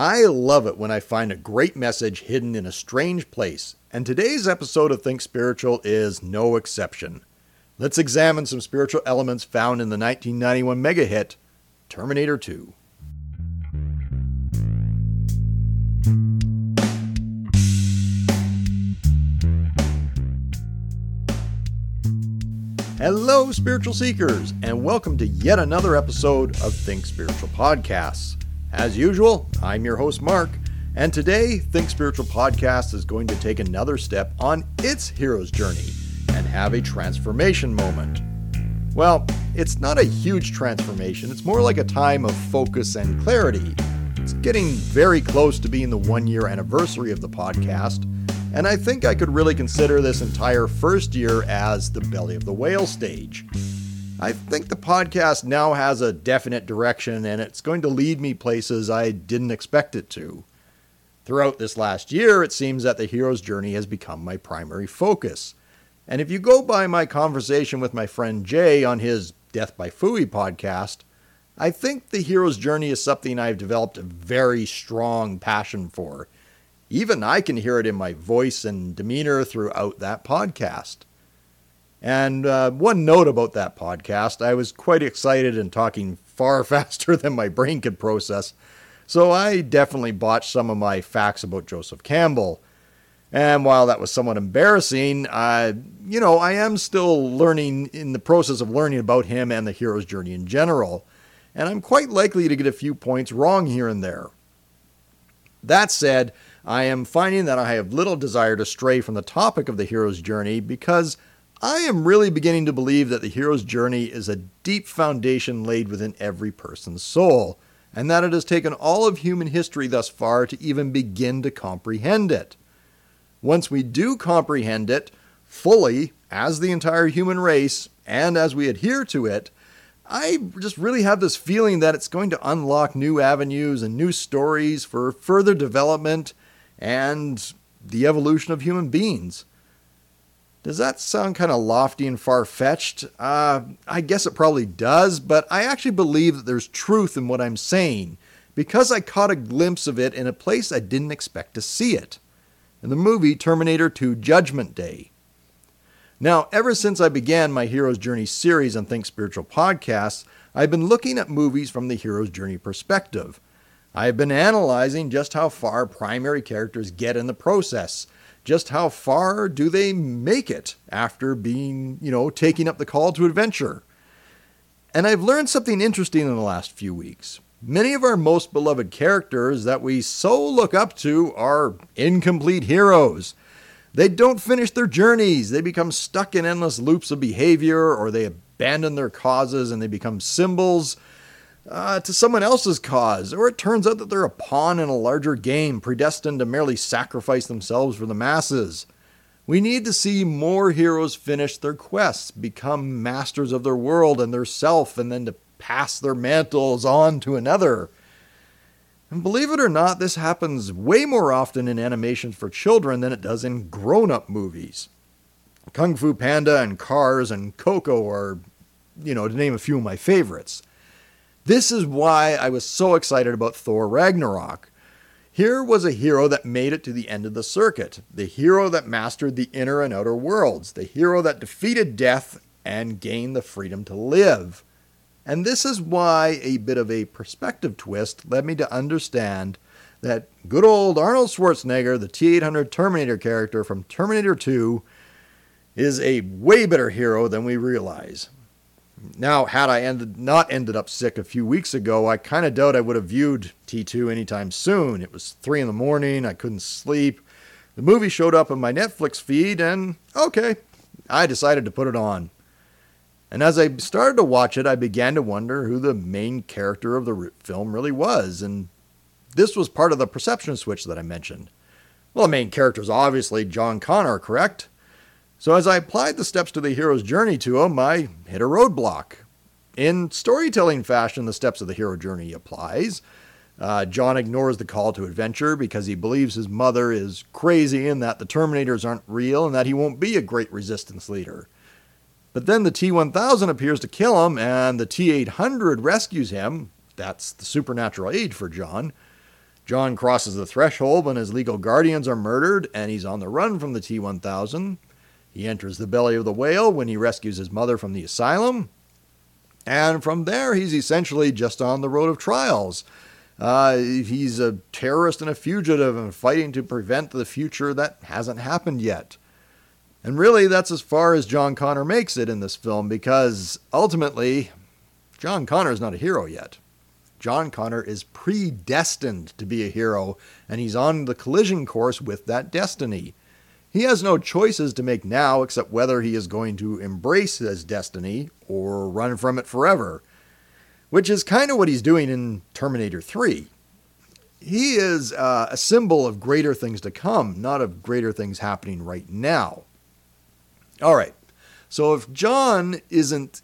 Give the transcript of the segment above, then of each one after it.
I love it when I find a great message hidden in a strange place, and today's episode of Think Spiritual is no exception. Let's examine some spiritual elements found in the 1991 mega hit Terminator 2. Hello, spiritual seekers, and welcome to yet another episode of Think Spiritual Podcasts. As usual, I'm your host, Mark, and today, Think Spiritual Podcast is going to take another step on its hero's journey and have a transformation moment. Well, it's not a huge transformation, it's more like a time of focus and clarity. It's getting very close to being the one year anniversary of the podcast and I think I could really consider this entire first year as the belly of the whale stage. I think the podcast now has a definite direction and it's going to lead me places I didn't expect it to. Throughout this last year, it seems that the hero's journey has become my primary focus. And if you go by my conversation with my friend Jay on his Death by Fooey podcast, I think the hero's journey is something I've developed a very strong passion for even I can hear it in my voice and demeanor throughout that podcast. And uh, one note about that podcast I was quite excited and talking far faster than my brain could process, so I definitely botched some of my facts about Joseph Campbell. And while that was somewhat embarrassing, you know, I am still learning in the process of learning about him and the hero's journey in general, and I'm quite likely to get a few points wrong here and there. That said, I am finding that I have little desire to stray from the topic of the hero's journey because I am really beginning to believe that the hero's journey is a deep foundation laid within every person's soul, and that it has taken all of human history thus far to even begin to comprehend it. Once we do comprehend it fully, as the entire human race, and as we adhere to it, I just really have this feeling that it's going to unlock new avenues and new stories for further development and the evolution of human beings. Does that sound kind of lofty and far fetched? Uh, I guess it probably does, but I actually believe that there's truth in what I'm saying because I caught a glimpse of it in a place I didn't expect to see it in the movie Terminator 2 Judgment Day. Now, ever since I began my Hero's Journey series on Think Spiritual podcasts, I've been looking at movies from the hero's journey perspective. I have been analyzing just how far primary characters get in the process. Just how far do they make it after being, you know, taking up the call to adventure? And I've learned something interesting in the last few weeks. Many of our most beloved characters that we so look up to are incomplete heroes. They don't finish their journeys, they become stuck in endless loops of behavior, or they abandon their causes and they become symbols uh, to someone else's cause, or it turns out that they're a pawn in a larger game, predestined to merely sacrifice themselves for the masses. We need to see more heroes finish their quests, become masters of their world and their self, and then to pass their mantles on to another. And believe it or not, this happens way more often in animations for children than it does in grown up movies. Kung Fu Panda and Cars and Coco are, you know, to name a few of my favorites. This is why I was so excited about Thor Ragnarok. Here was a hero that made it to the end of the circuit, the hero that mastered the inner and outer worlds, the hero that defeated death and gained the freedom to live. And this is why a bit of a perspective twist led me to understand that good old Arnold Schwarzenegger, the T 800 Terminator character from Terminator 2, is a way better hero than we realize. Now, had I ended not ended up sick a few weeks ago, I kind of doubt I would have viewed T2 anytime soon. It was three in the morning, I couldn't sleep. The movie showed up on my Netflix feed, and okay, I decided to put it on. And as I started to watch it, I began to wonder who the main character of the film really was, and this was part of the perception switch that I mentioned. Well, the main character is obviously John Connor, correct? So as I applied the steps to the hero's journey to him, I hit a roadblock. In storytelling fashion, the steps of the hero journey applies. Uh, John ignores the call to adventure because he believes his mother is crazy and that the Terminators aren't real and that he won't be a great resistance leader. But then the T 1000 appears to kill him and the T 800 rescues him. That's the supernatural aid for John. John crosses the threshold when his legal guardians are murdered and he's on the run from the T 1000. He enters the belly of the whale when he rescues his mother from the asylum. And from there, he's essentially just on the road of trials. Uh, he's a terrorist and a fugitive and fighting to prevent the future that hasn't happened yet. And really, that's as far as John Connor makes it in this film because ultimately, John Connor is not a hero yet. John Connor is predestined to be a hero, and he's on the collision course with that destiny. He has no choices to make now except whether he is going to embrace his destiny or run from it forever, which is kind of what he's doing in Terminator 3. He is uh, a symbol of greater things to come, not of greater things happening right now. All right, so if John isn't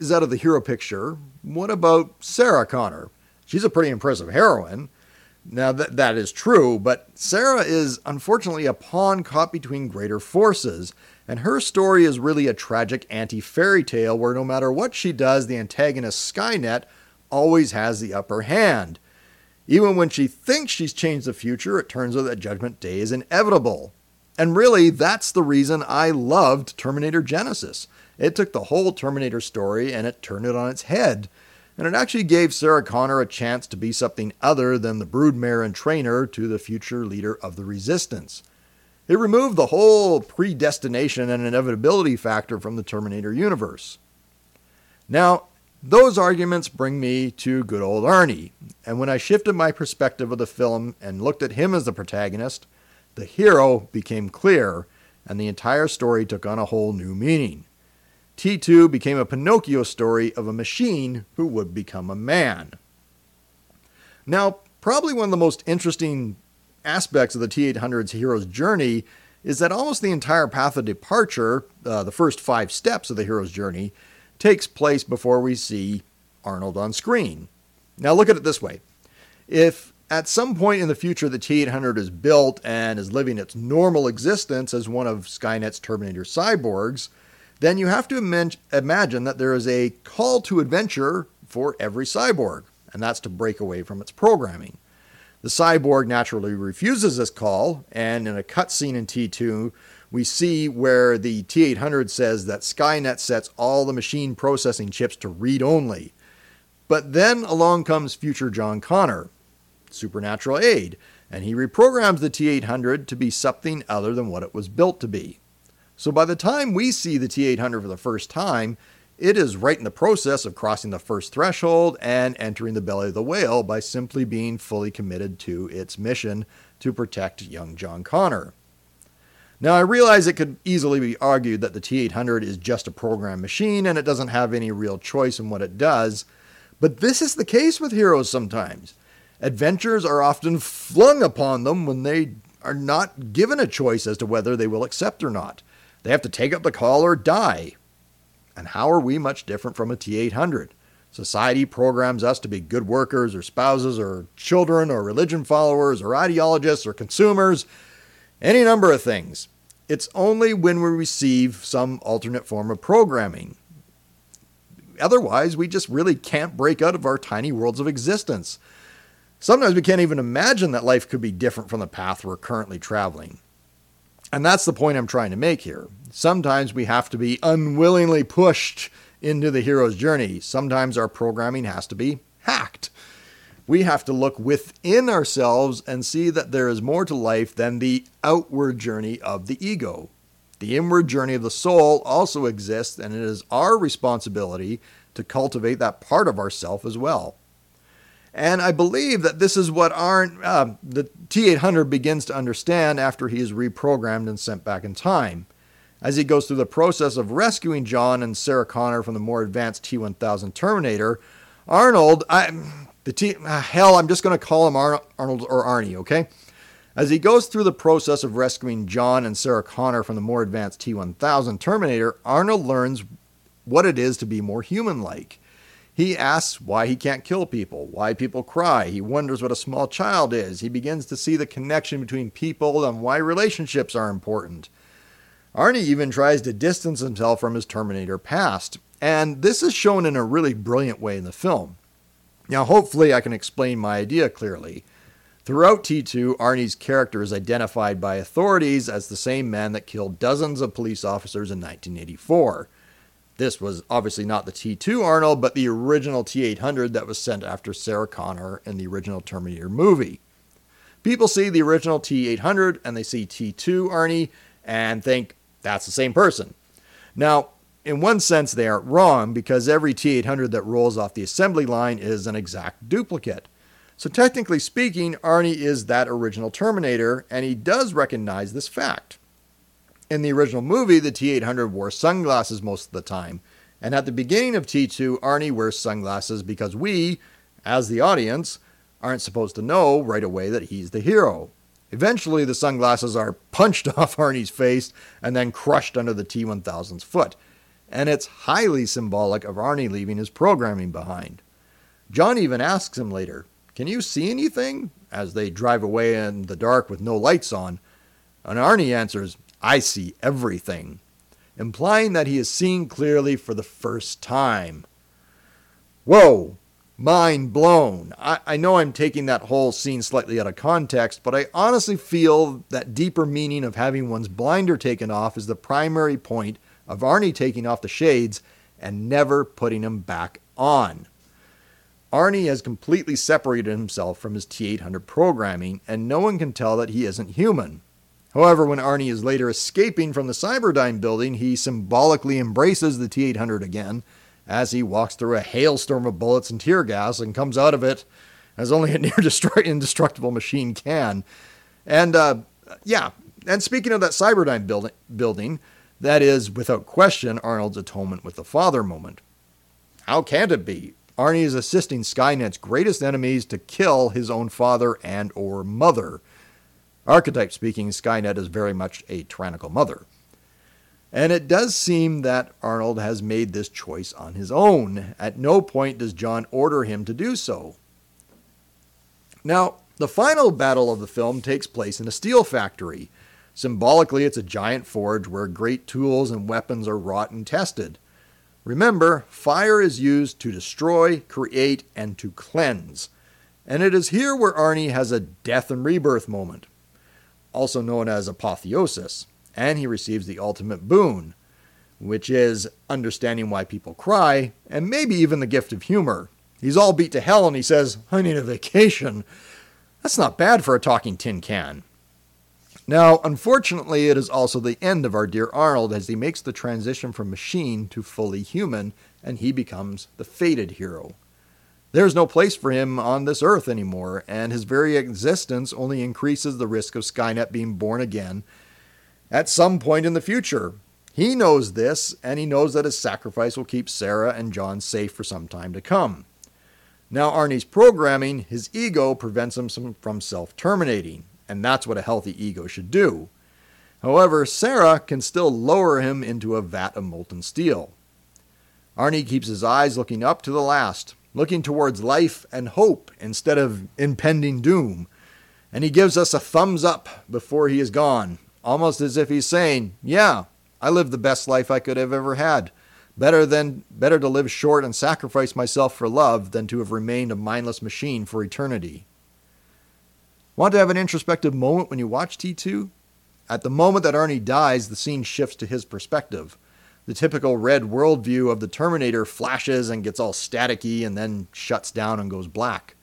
is out of the hero picture, what about Sarah Connor? She's a pretty impressive heroine. Now, that, that is true, but Sarah is unfortunately a pawn caught between greater forces, and her story is really a tragic anti fairy tale where no matter what she does, the antagonist Skynet always has the upper hand. Even when she thinks she's changed the future, it turns out that Judgment Day is inevitable. And really, that's the reason I loved Terminator Genisys. It took the whole Terminator story and it turned it on its head. And it actually gave Sarah Connor a chance to be something other than the broodmare and trainer to the future leader of the Resistance. It removed the whole predestination and inevitability factor from the Terminator universe. Now, those arguments bring me to good old Arnie, and when I shifted my perspective of the film and looked at him as the protagonist, the hero became clear, and the entire story took on a whole new meaning. T2 became a Pinocchio story of a machine who would become a man. Now, probably one of the most interesting aspects of the T 800's hero's journey is that almost the entire path of departure, uh, the first five steps of the hero's journey, takes place before we see Arnold on screen. Now, look at it this way if at some point in the future the T 800 is built and is living its normal existence as one of Skynet's Terminator cyborgs, then you have to imagine that there is a call to adventure for every cyborg, and that's to break away from its programming. The cyborg naturally refuses this call, and in a cutscene in T2, we see where the T 800 says that Skynet sets all the machine processing chips to read only. But then along comes future John Connor, supernatural aid, and he reprograms the T 800 to be something other than what it was built to be. So by the time we see the T800 for the first time, it is right in the process of crossing the first threshold and entering the belly of the whale by simply being fully committed to its mission to protect young John Connor. Now, I realize it could easily be argued that the T 800 is just a program machine and it doesn't have any real choice in what it does, but this is the case with heroes sometimes. Adventures are often flung upon them when they are not given a choice as to whether they will accept or not. They have to take up the call or die. And how are we much different from a T 800? Society programs us to be good workers or spouses or children or religion followers or ideologists or consumers, any number of things. It's only when we receive some alternate form of programming. Otherwise, we just really can't break out of our tiny worlds of existence. Sometimes we can't even imagine that life could be different from the path we're currently traveling. And that's the point I'm trying to make here. Sometimes we have to be unwillingly pushed into the hero's journey. Sometimes our programming has to be hacked. We have to look within ourselves and see that there is more to life than the outward journey of the ego. The inward journey of the soul also exists, and it is our responsibility to cultivate that part of ourself as well. And I believe that this is what Arn, uh, the T 800 begins to understand after he is reprogrammed and sent back in time. As he goes through the process of rescuing John and Sarah Connor from the more advanced T 1000 Terminator, Arnold, I, the T, uh, hell, I'm just going to call him Ar- Arnold or Arnie, okay? As he goes through the process of rescuing John and Sarah Connor from the more advanced T 1000 Terminator, Arnold learns what it is to be more human like. He asks why he can't kill people, why people cry. He wonders what a small child is. He begins to see the connection between people and why relationships are important. Arnie even tries to distance himself from his Terminator past, and this is shown in a really brilliant way in the film. Now, hopefully, I can explain my idea clearly. Throughout T2, Arnie's character is identified by authorities as the same man that killed dozens of police officers in 1984. This was obviously not the T2 Arnold, but the original T 800 that was sent after Sarah Connor in the original Terminator movie. People see the original T 800 and they see T2 Arnie and think that's the same person. Now, in one sense, they aren't wrong because every T 800 that rolls off the assembly line is an exact duplicate. So, technically speaking, Arnie is that original Terminator, and he does recognize this fact. In the original movie, the T 800 wore sunglasses most of the time, and at the beginning of T2, Arnie wears sunglasses because we, as the audience, aren't supposed to know right away that he's the hero. Eventually, the sunglasses are punched off Arnie's face and then crushed under the T 1000's foot, and it's highly symbolic of Arnie leaving his programming behind. John even asks him later, Can you see anything? as they drive away in the dark with no lights on. And Arnie answers, I see everything, implying that he is seeing clearly for the first time. Whoa! mind blown. I, I know I'm taking that whole scene slightly out of context, but I honestly feel that deeper meaning of having one's blinder taken off is the primary point of Arnie taking off the shades and never putting them back on. Arnie has completely separated himself from his T 800 programming, and no one can tell that he isn't human. However, when Arnie is later escaping from the Cyberdyne building, he symbolically embraces the T 800 again as he walks through a hailstorm of bullets and tear gas and comes out of it as only a near indestructible machine can. And uh, yeah, and speaking of that Cyberdyne building, building, that is without question Arnold's atonement with the father moment. How can it be? Arnie is assisting Skynet's greatest enemies to kill his own father and or mother. Archetype speaking, Skynet is very much a tyrannical mother. And it does seem that Arnold has made this choice on his own. At no point does John order him to do so. Now, the final battle of the film takes place in a steel factory. Symbolically, it's a giant forge where great tools and weapons are wrought and tested. Remember, fire is used to destroy, create, and to cleanse. And it is here where Arnie has a death and rebirth moment, also known as apotheosis and he receives the ultimate boon, which is understanding why people cry, and maybe even the gift of humor. He's all beat to hell and he says, I need a vacation. That's not bad for a talking tin can. Now, unfortunately, it is also the end of our dear Arnold as he makes the transition from machine to fully human and he becomes the fated hero. There's no place for him on this earth anymore, and his very existence only increases the risk of Skynet being born again at some point in the future. He knows this, and he knows that his sacrifice will keep Sarah and John safe for some time to come. Now, Arnie's programming, his ego prevents him from self terminating, and that's what a healthy ego should do. However, Sarah can still lower him into a vat of molten steel. Arnie keeps his eyes looking up to the last, looking towards life and hope instead of impending doom, and he gives us a thumbs up before he is gone, almost as if he's saying, Yeah, I lived the best life I could have ever had. Better than better to live short and sacrifice myself for love than to have remained a mindless machine for eternity. Want to have an introspective moment when you watch T2? At the moment that Arnie dies, the scene shifts to his perspective. The typical red worldview of the Terminator flashes and gets all staticky and then shuts down and goes black.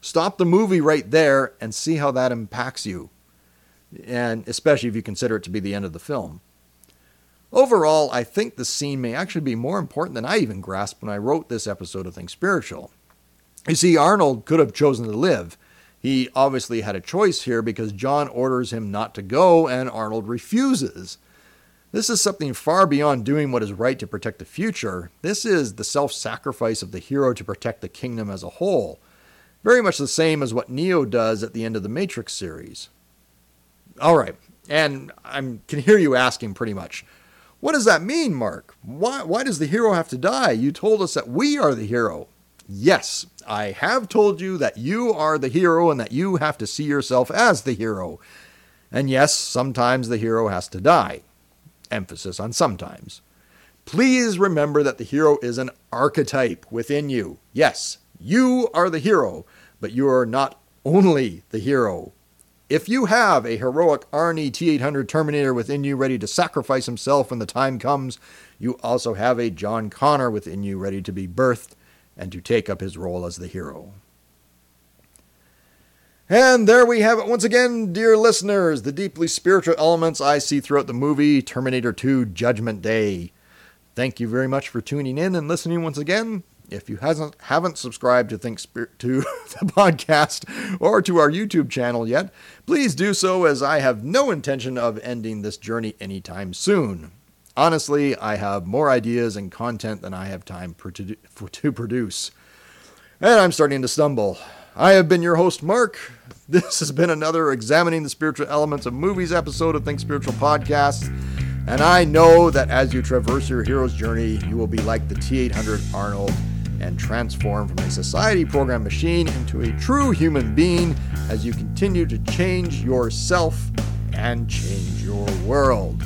Stop the movie right there and see how that impacts you and especially if you consider it to be the end of the film. Overall, I think the scene may actually be more important than I even grasped when I wrote this episode of Think Spiritual. You see, Arnold could have chosen to live. He obviously had a choice here because John orders him not to go and Arnold refuses. This is something far beyond doing what is right to protect the future. This is the self sacrifice of the hero to protect the kingdom as a whole. Very much the same as what Neo does at the end of the Matrix series. All right. And I can hear you asking pretty much, what does that mean, Mark? Why, why does the hero have to die? You told us that we are the hero. Yes, I have told you that you are the hero and that you have to see yourself as the hero. And yes, sometimes the hero has to die. Emphasis on sometimes. Please remember that the hero is an archetype within you. Yes, you are the hero, but you are not only the hero. If you have a heroic Arnie T 800 Terminator within you ready to sacrifice himself when the time comes, you also have a John Connor within you ready to be birthed and to take up his role as the hero. And there we have it once again, dear listeners, the deeply spiritual elements I see throughout the movie Terminator 2 Judgment Day. Thank you very much for tuning in and listening once again. If you hasn't haven't subscribed to Think to the podcast or to our YouTube channel yet, please do so as I have no intention of ending this journey anytime soon. Honestly, I have more ideas and content than I have time to produce. And I'm starting to stumble. I have been your host, Mark. This has been another Examining the Spiritual Elements of Movies episode of Think Spiritual Podcast. And I know that as you traverse your hero's journey, you will be like the T 800 Arnold and transform from a society program machine into a true human being as you continue to change yourself and change your world.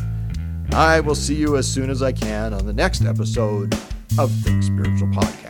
I will see you as soon as I can on the next episode of Think Spiritual Podcast.